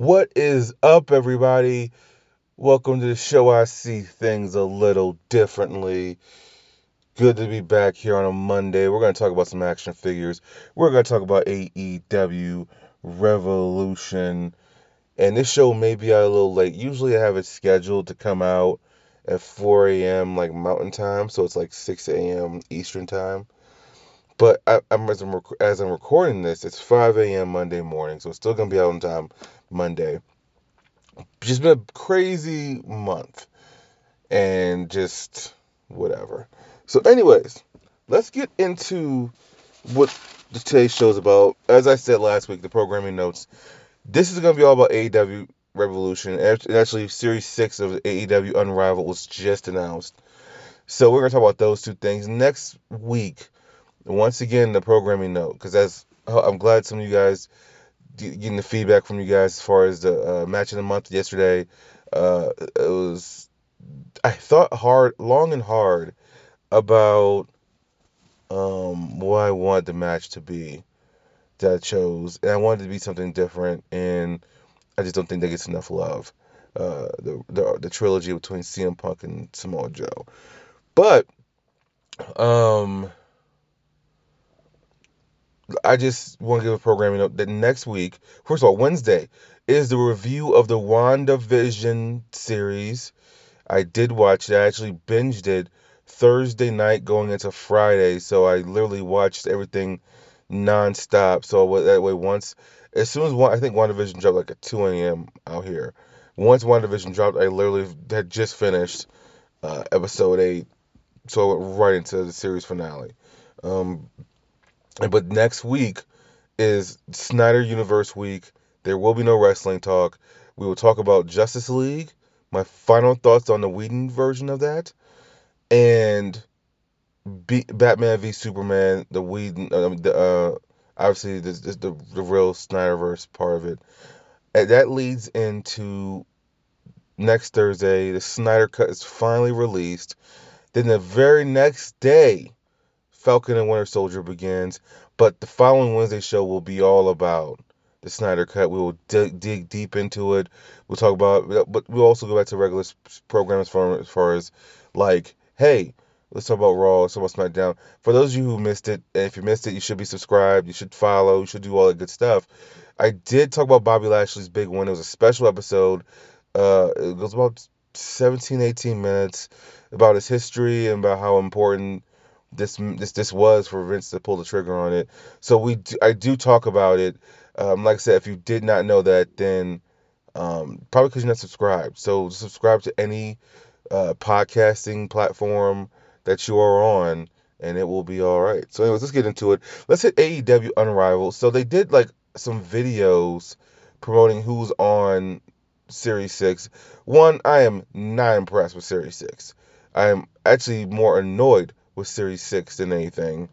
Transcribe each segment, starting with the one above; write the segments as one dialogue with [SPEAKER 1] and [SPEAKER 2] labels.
[SPEAKER 1] What
[SPEAKER 2] is up, everybody? Welcome to the show. I see things a little differently. Good to be back here on a Monday. We're going to talk about some action figures. We're going to talk about AEW Revolution. And this show may be out a little late. Usually I have it scheduled to come out at 4 a.m. like Mountain Time, so it's like 6 a.m. Eastern Time. But I, I'm, as, I'm rec- as I'm recording this, it's 5 a.m. Monday morning, so it's still gonna be out on time Monday. Just been a crazy month, and just whatever. So, anyways, let's get into what today's show is about. As I said last week, the programming notes. This is gonna be all about AEW Revolution. Act- Actually, Series Six of AEW Unrivaled was just announced. So we're gonna talk about those two things next week. Once again, the programming note, because as I'm glad some of you guys getting the feedback from you guys as far as the uh, match of the month yesterday. Uh, it was I thought hard, long and hard about um what I wanted the match to be that I chose, and I wanted it to be something different, and I just don't think that gets enough love. Uh, the, the the trilogy between CM Punk and Samoa Joe, but um. I just want to give a programming note that next week, first of all, Wednesday, is the review of the WandaVision series. I did watch it. I actually binged it Thursday night going into Friday. So I literally watched everything nonstop. So that way, once, as soon as one, I think WandaVision dropped like at 2 a.m. out here. Once WandaVision dropped, I literally had just finished uh, episode 8. So I went right into the series finale. Um, but next week is Snyder Universe week. There will be no wrestling talk. We will talk about Justice League, my final thoughts on the Whedon version of that, and B- Batman v Superman, the Whedon, uh, the uh, obviously the the the real Snyderverse part of it. And that leads into next Thursday. The Snyder Cut is finally released. Then the very next day, Falcon and Winter Soldier begins, but the following Wednesday show will be all about the Snyder Cut. We will dig, dig deep into it. We'll talk about, but we'll also go back to regular programs far, as far as like, hey, let's talk about Raw, let's talk about SmackDown. For those of you who missed it, and if you missed it, you should be subscribed, you should follow, you should do all that good stuff. I did talk about Bobby Lashley's big win. It was a special episode. Uh, it goes about 17, 18 minutes about his history and about how important this this this was for Vince to pull the trigger on it. So we do, I do talk about it. Um, like I said, if you did not know that, then um, probably because you're not subscribed. So subscribe to any uh, podcasting platform that you are on, and it will be all right. So anyways, let's get into it. Let's hit AEW Unrivaled. So they did like some videos promoting who's on Series Six. One, I am not impressed with Series Six. I am actually more annoyed with Series 6 than anything.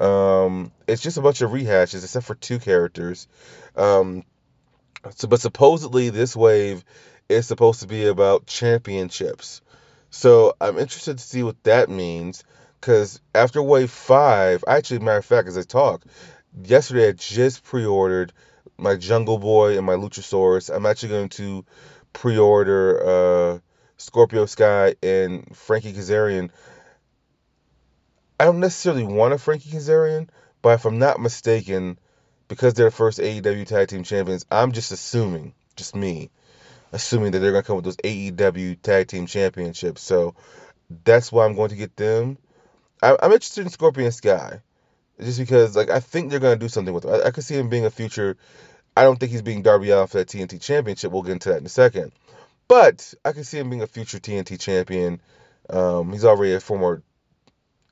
[SPEAKER 2] Um, it's just a bunch of rehashes, except for two characters. Um, so, but supposedly this wave is supposed to be about championships. So I'm interested to see what that means. Because after wave five, actually, matter of fact, as I talk, yesterday I just pre-ordered my Jungle Boy and my Luchasaurus. I'm actually going to pre-order uh, Scorpio Sky and Frankie Kazarian. I don't necessarily want a Frankie Kazarian, but if I'm not mistaken, because they're the first AEW Tag Team Champions, I'm just assuming, just me, assuming that they're going to come with those AEW Tag Team Championships. So that's why I'm going to get them. I, I'm interested in Scorpio Sky, just because like I think they're going to do something with him. I, I could see him being a future. I don't think he's being Darby Allin for that TNT Championship. We'll get into that in a second. But I could see him being a future TNT champion. Um, he's already a former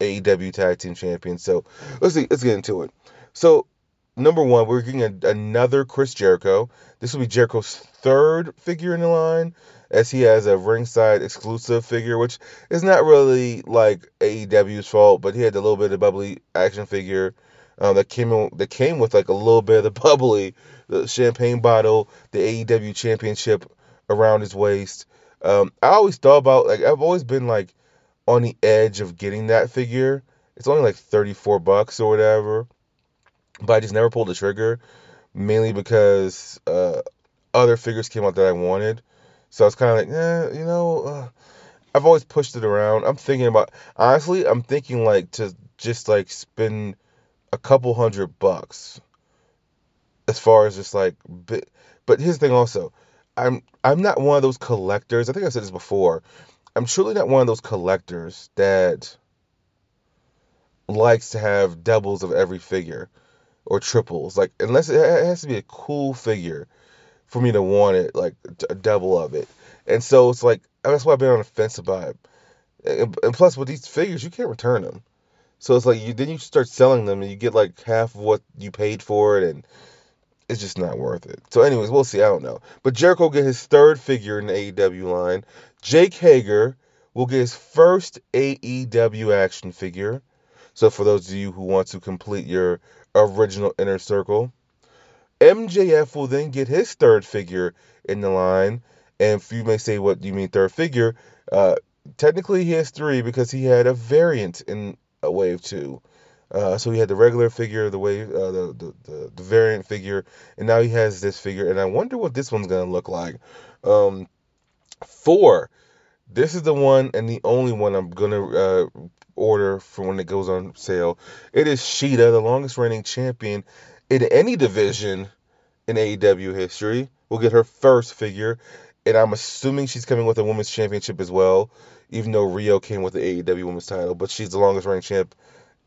[SPEAKER 2] AEW Tag Team Champion. So let's see, let's get into it. So number one, we're getting a, another Chris Jericho. This will be Jericho's third figure in the line, as he has a ringside exclusive figure, which is not really like AEW's fault, but he had a little bit of bubbly action figure. Um, that came in, that came with like a little bit of the bubbly, the champagne bottle, the AEW championship around his waist. Um, I always thought about like I've always been like on the edge of getting that figure. It's only like 34 bucks or whatever, but I just never pulled the trigger, mainly because uh, other figures came out that I wanted. So I was kind of like, eh, you know, uh, I've always pushed it around. I'm thinking about honestly, I'm thinking like to just like spend a couple hundred bucks as far as just like but, but here's the thing also i'm i'm not one of those collectors i think i said this before i'm truly not one of those collectors that likes to have doubles of every figure or triples. Like unless it has to be a cool figure for me to want it like a double of it. And so it's like that's why i've been on the fence about it and plus with these figures you can't return them. So it's like you then you start selling them and you get like half of what you paid for it and it's just not worth it. So, anyways, we'll see. I don't know. But Jericho will get his third figure in the AEW line. Jake Hager will get his first AEW action figure. So, for those of you who want to complete your original inner circle, MJF will then get his third figure in the line. And if you may say, what do you mean third figure? Uh, technically, he has three because he had a variant in a wave two. Uh, so he had the regular figure, the way, uh, the, the, the the variant figure, and now he has this figure, and I wonder what this one's gonna look like. Um, four. This is the one and the only one I'm gonna uh, order for when it goes on sale. It is Shida, the longest reigning champion in any division in AEW history. We'll get her first figure, and I'm assuming she's coming with a women's championship as well. Even though Ryo came with the AEW women's title, but she's the longest reigning champ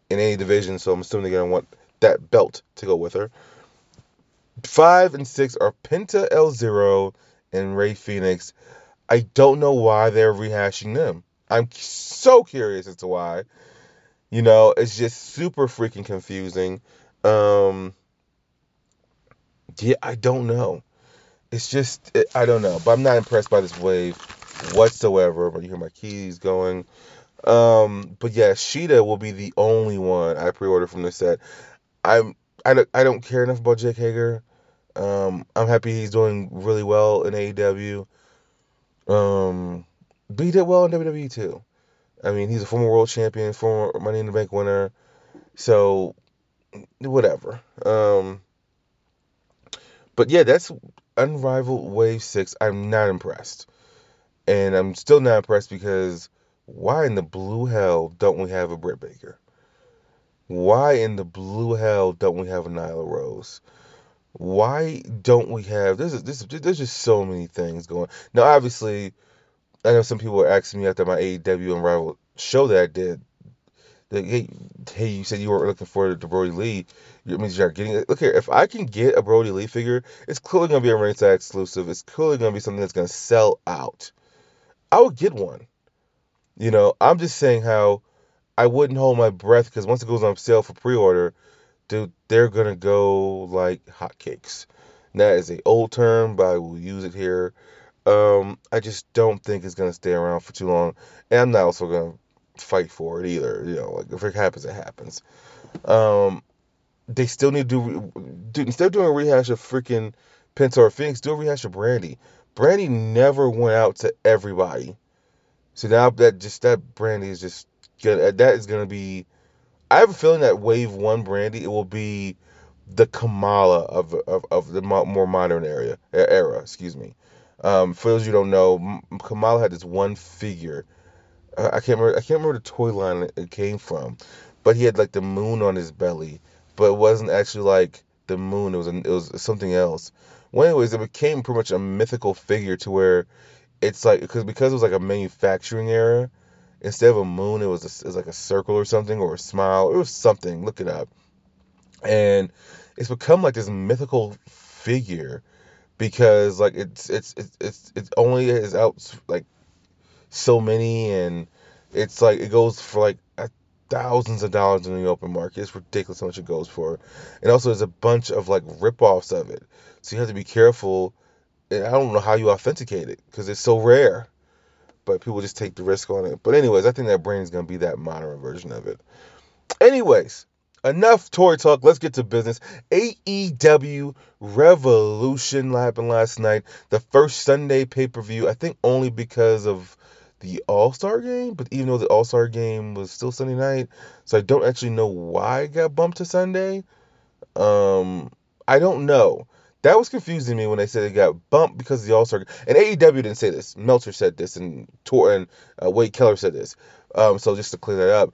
[SPEAKER 2] in any division, so I'm assuming they're going to want that belt to go with her. Five and six are Penta El Zero and Rey Fenix. I don't know why they're rehashing them. I'm so curious as to why. You know, it's just super freaking confusing. Um, yeah, I don't know. It's just, it, I don't know. But I'm not impressed by this wave whatsoever. But you hear my keys going. Um, but yeah, Shida will be the only one I pre-order from this set. I'm I don't I don't care enough about Jake Hager. Um, I'm happy he's doing really well in AEW. Um, but he did well in WWE too. I mean, he's a former world champion, former Money in the Bank winner. So, whatever. Um, but yeah, that's Unrivaled Wave 6. I'm not impressed. And I'm still not impressed because why in the blue hell don't we have a Britt Baker? Why in the blue hell don't we have a Nyla Rose? Why don't we have this? Is, this there's just so many things going. Now, obviously, I know some people are asking me after my AEW Unrivaled show that I did. That, hey, hey, you said you weren't looking for the Brody Lee. It means you're not getting it. Look here, if I can get a Brody Lee figure, it's clearly gonna be a ringside exclusive. It's clearly gonna be something that's gonna sell out. I would get one. You know, I'm just saying how I wouldn't hold my breath because once it goes on sale for pre-order, dude, they're gonna go like hotcakes. That is a old term, but I will use it here. Um, I just don't think it's gonna stay around for too long, and I'm not also gonna fight for it either. You know, like if it happens, it happens. Um, they still need to do, dude, instead of doing a rehash of freaking Penta or Fenix, do a rehash of Brandi. Brandi never went out to everybody. So now that just that Brandi is just gonna that is gonna be. I have a feeling that Wave One Brandi it will be the Kamala of of, of the more modern area era. Excuse me. Um, for those you don't know, Kamala had this one figure. Uh, I can't remember. I can't remember the toy line it came from, but he had like the moon on his belly, but it wasn't actually like the moon. It was it was something else. Well, anyways, it became pretty much a mythical figure to where it's like because because it was like a manufacturing era. Instead of a moon, it was, a, it was like a circle or something or a smile. It was something. Look it up. And it's become like this mythical figure because like it's it's it's it's, it's only is out like so many and it's like it goes for like thousands of dollars in the open market. It's ridiculous how much it goes for. And also there's a bunch of like rip-offs of it. So you have to be careful I don't know how you authenticate it because it's so rare. But people just take the risk on it. But anyways, I think that brain is gonna be that modern version of it. Anyways, enough Tory talk. Let's get to business. AEW Revolution happened last night. The first Sunday pay per view. I think only because of the All Star game, but even though the All Star game was still Sunday night, so I don't actually know why it got bumped to Sunday. Um, I don't know. That was confusing me when they said it got bumped because of the All Star. And AEW didn't say this. Meltzer said this, and Tor and uh, Wade Keller said this. Um, so just to clear that up,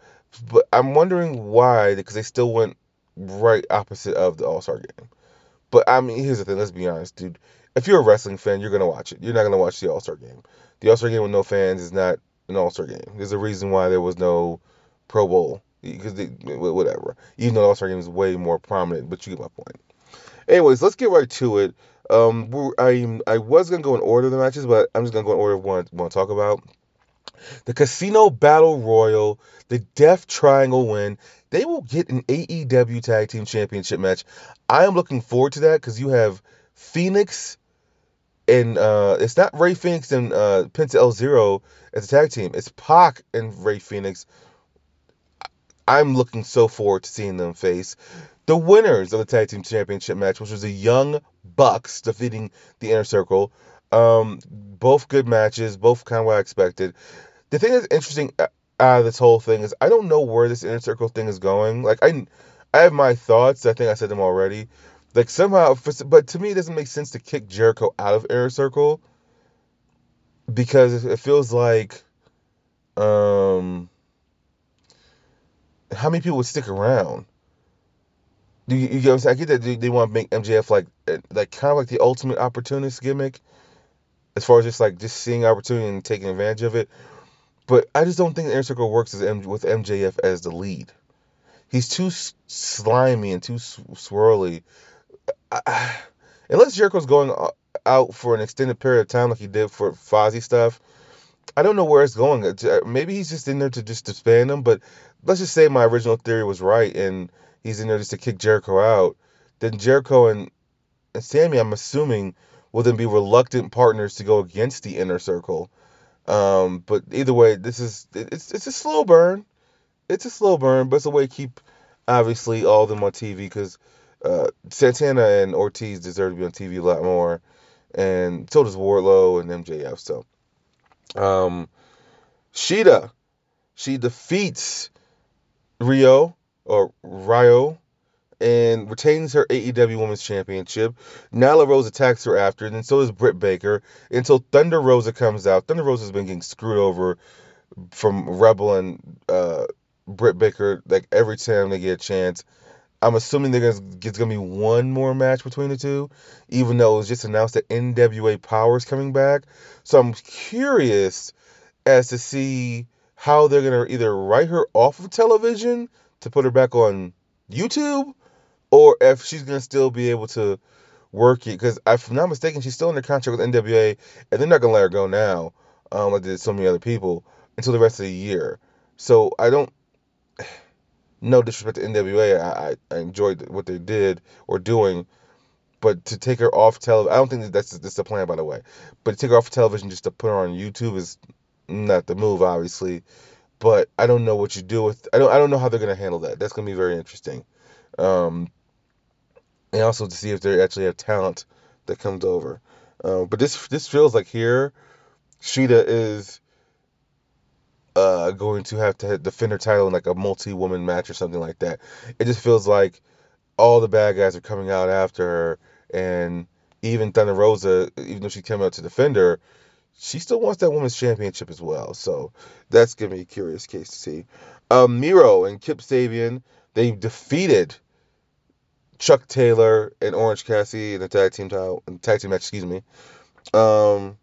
[SPEAKER 2] but I'm wondering why because they still went right opposite of the All Star game. But I mean, here's the thing. Let's be honest, dude. If you're a wrestling fan, you're gonna watch it. You're not gonna watch the All Star game. The All Star game with no fans is not an All Star game. There's a reason why there was no Pro Bowl because whatever. Even though the All Star game is way more prominent, but you get my point. Anyways, let's get right to it. Um, I I was gonna go in order of the matches, but I'm just gonna go in order of one I want to talk about. The Casino Battle Royal, the Death Triangle win. They will get an AEW Tag Team Championship match. I am looking forward to that because you have Fenix and uh, it's not Rey Fenix and uh, Penta El Zero as a tag team. It's Pac and Rey Fenix. I'm looking so forward to seeing them face the winners of the tag team championship match, which was the Young Bucks defeating the Inner Circle. Um, both good matches, both kind of what I expected. The thing that's interesting out of this whole thing is I don't know where this Inner Circle thing is going. Like I, I have my thoughts. I think I said them already. Like somehow, but to me, it doesn't make sense to kick Jericho out of Inner Circle because it feels like, um, how many people would stick around? Do you, you get what I'm saying? I get that they, want to make MJF like eh, like kind of like the ultimate opportunist gimmick, as far as just like just seeing opportunity and taking advantage of it. But I just don't think the Inner Circle works as M- with MJF as the lead. He's too slimy and too swirly I, unless Jericho's going out for an extended period of time like he did for Fozzy stuff, I don't know where it's going. Uh, maybe he's just in there to just disband them. But let's just say my original theory was right, and he's in there just to kick Jericho out. Then Jericho and, and Sammy, I'm assuming, will then be reluctant partners to go against the inner circle. Um, but either way, this is it's it's a slow burn. It's a slow burn, but it's a way to keep obviously all of them on TV because uh, Santana and Ortiz deserve to be on TV a lot more, and so does Wardlow and MJF. So, um, Shida, she defeats Ryo or Ryo and retains her AEW Women's Championship. Nyla Rose attacks her after, and so does Britt Baker until Thunder Rosa comes out. Thunder Rosa has been getting screwed over from Rebel and uh, Britt Baker like every time they get a chance. I'm assuming there's gonna be one more match between the two, even though it was just announced that NWA Power is coming back. So I'm curious as to see how they're gonna either write her off of television to put her back on YouTube, or if she's gonna still be able to work it. Because if I'm not mistaken, she's still under contract with NWA, and they're not gonna let her go now, um, like they did so many other people, until the rest of the year. So I don't no disrespect to NWA, I, I enjoyed what they did or doing, but to take her off television, I don't think that's that's the plan, by the way. But to take her off television just to put her on YouTube is not the move, obviously. But I don't know what you do with. I don't. I don't know how they're gonna handle that. That's gonna be very interesting. Um, and also to see if they actually have talent that comes over. Um, but this this feels like here, Shida is uh, going to have to defend her title in like a multi-woman match or something like that. It just feels like all the bad guys are coming out after her, and even Thunder Rosa, even though she came out to defend her, she still wants that women's championship as well. So that's gonna be a curious case to see. Um, Miro and Kip Sabian, they defeated Chuck Taylor and Orange Cassidy in the tag team title, tag team match. Excuse me. Um,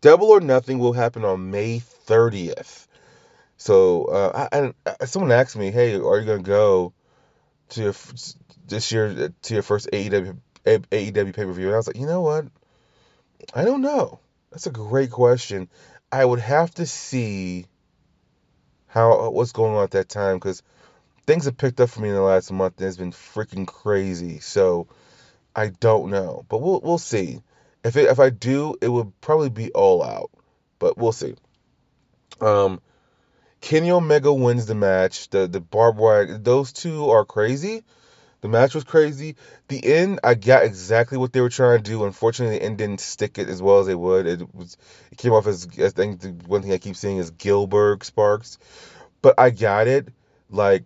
[SPEAKER 2] Double or Nothing will happen on May 30th. So uh, I, I, someone asked me, "Hey, are you gonna go to your this year to your first AEW AEW pay per view?" And I was like, you know what? I don't know. That's a great question. I would have to see how what's going on at that time because things have picked up for me in the last month and it's been freaking crazy. So I don't know, but we'll we'll see. If it, if I do, it would probably be all out, but we'll see. Um, Kenny Omega wins the match. The the barbed wire. Those two are crazy. The match was crazy. The end, I got exactly what they were trying to do. Unfortunately, the end didn't stick it as well as they would. It was it came off as I think the one thing I keep seeing is Gilbert Sparks, but I got it. Like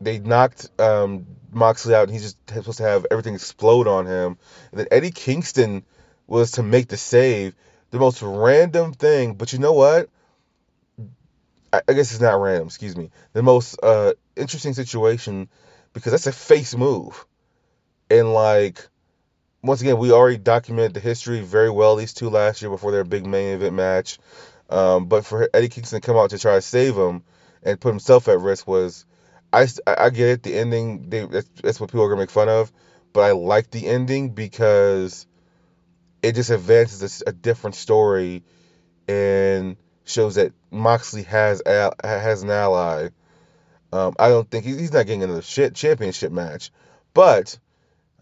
[SPEAKER 2] they knocked um, Moxley out, and he's just supposed to have everything explode on him. And then Eddie Kingston was to make the save. The most random thing, but you know what? I, I guess it's not random. Excuse me. The most uh, interesting situation because that's a face move, and like once again, we already documented the history very well. These two last year before their big main event match. Um, but for Eddie Kingston to come out to try to save him and put himself at risk was, I, I get it. The ending, they, that's, that's what people are gonna make fun of. But I like the ending because it just advances a, a different story and shows that Moxley has has an ally. Um, I don't think he's not getting another shit championship match, but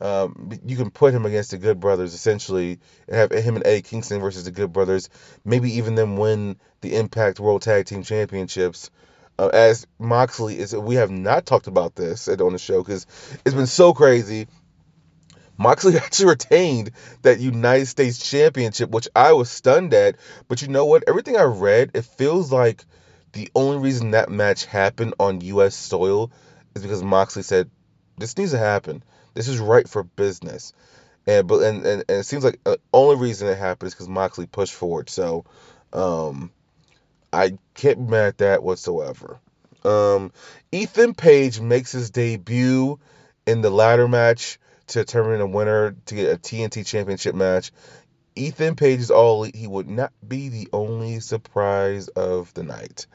[SPEAKER 2] um, you can put him against the Good Brothers essentially, and have him and Eddie Kingston versus the Good Brothers. Maybe even them win the Impact World Tag Team Championships. Uh, as Moxley is, we have not talked about this on the show because it's been so crazy. Moxley actually retained that United States Championship, which I was stunned at. But you know what? Everything I read, it feels like the only reason that match happened on U.S. soil is because Moxley said, "This needs to happen. This is right for business." And but and, and, and it seems like the only reason it happened is because Moxley pushed forward. So, um, I can't be mad at that whatsoever. Um, Ethan Page makes his debut in the ladder match to determine a winner to get a TNT Championship match. Ethan Page is all he would not be the only surprise of the night.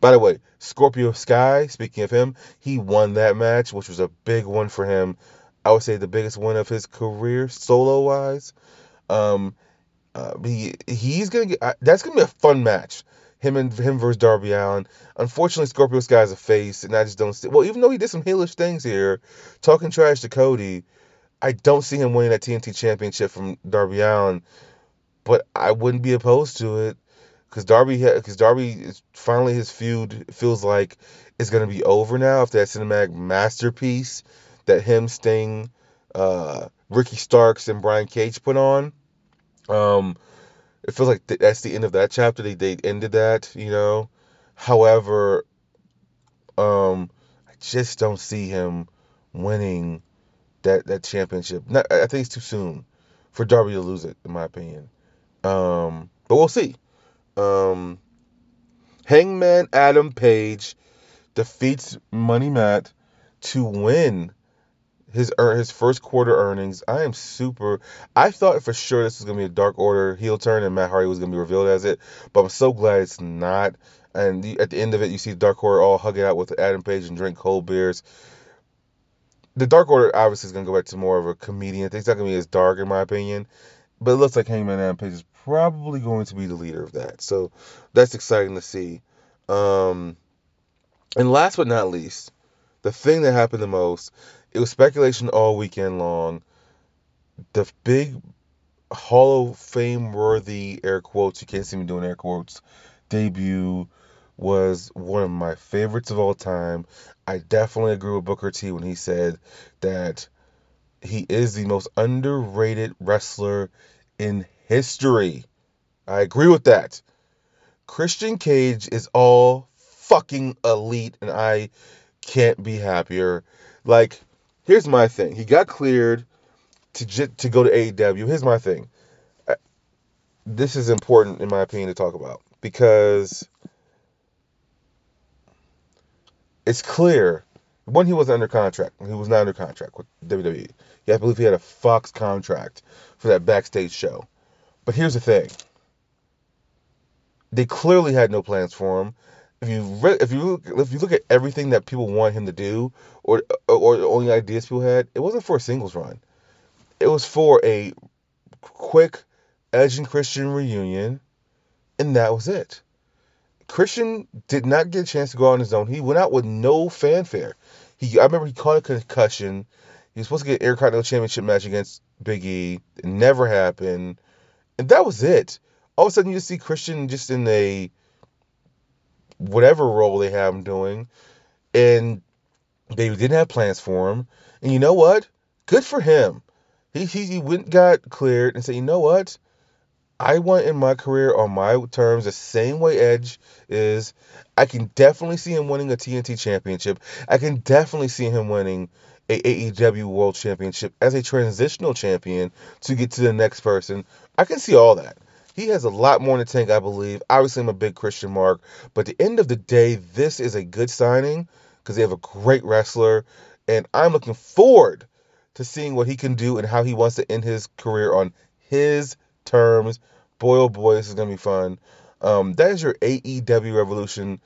[SPEAKER 2] By the way, Scorpio Sky, speaking of him, he won that match, which was a big one for him. I would say the biggest win of his career solo wise. Um, uh, he he's gonna get uh, that's gonna be a fun match. Him and him versus Darby Allin. Unfortunately, Scorpio Sky is a face, and I just don't see. Well, even though he did some heelish things here, talking trash to Cody, I don't see him winning that TNT Championship from Darby Allin, but I wouldn't be opposed to it because Darby because Darby is finally his feud feels like it's gonna be over now after that cinematic masterpiece that him Sting, uh, Ricky Starks and Brian Cage put on. Um, it feels like th- that's the end of that chapter. They they ended that, you know. However, um, I just don't see him winning that that championship. Not, I think it's too soon for Darby to lose it, in my opinion. Um, but we'll see. Um, Hangman Adam Page defeats Money Matt to win his er, his first quarter earnings. I am super. I thought for sure this was gonna be a Dark Order heel turn and Matt Hardy was gonna be revealed as it, but I'm so glad it's not. And the, at the end of it, you see Dark Order all hugging out with Adam Page and drink cold beers the Dark Order obviously is gonna go back to more of a comedian. It's not gonna be as dark in my opinion, but it looks like Hangman Adam Page is probably going to be the leader of that. So that's exciting to see. Um, and last but not least, the thing that happened the most, it was speculation all weekend long. The big Hall of Fame worthy air quotes, you can't see me doing air quotes, debut was one of my favorites of all time. I definitely agree with Booker T when he said that he is the most underrated wrestler in history. I agree with that. Christian Cage is all fucking elite, and I can't be happier. Like, here's my thing. He got cleared to to go to AEW. Here's my thing. This is important, in my opinion, to talk about because it's clear when he was under contract, he was not under contract with WWE. Yeah, I believe he had a Fox contract for that backstage show. But here's the thing: they clearly had no plans for him. If you re- if you look, if you look at everything that people want him to do, or or the only ideas people had, it wasn't for a singles run. It was for a quick Edge and Christian reunion, and that was it. Christian did not get a chance to go on his own. He went out with no fanfare. He, I remember he caught a concussion. He was supposed to get an Intercontinental Championship match against Big E. It never happened, and that was it. All of a sudden, you see Christian just in a whatever role they have him doing, and they didn't have plans for him. And you know what? Good for him. He he, he went got cleared and said, you know what? I want in my career on my terms the same way Edge is. I can definitely see him winning a TNT championship. I can definitely see him winning a AEW World Championship as a transitional champion to get to the next person. I can see all that. He has a lot more in the tank, I believe. Obviously, I'm a big Christian Mark, but at the end of the day, this is a good signing because they have a great wrestler, and I'm looking forward to seeing what he can do and how he wants to end his career on his terms. Boy, oh boy, this is gonna be fun. Um, that is your AEW Revolution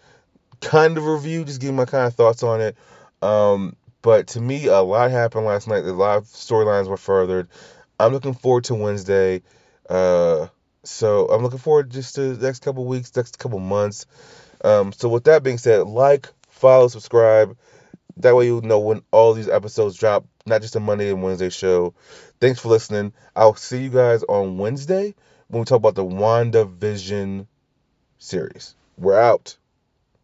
[SPEAKER 2] kind of review. Just giving my kind of thoughts on it. Um, but to me, a lot happened last night. A lot of storylines were furthered. I'm looking forward to Wednesday. Uh, so I'm looking forward just to the next couple weeks, next couple months. Um, so with that being said, like, follow, subscribe. That way you'll know when all these episodes drop, not just a Monday and Wednesday show. Thanks for listening. I'll see you guys on Wednesday when we talk about the WandaVision series. We're out.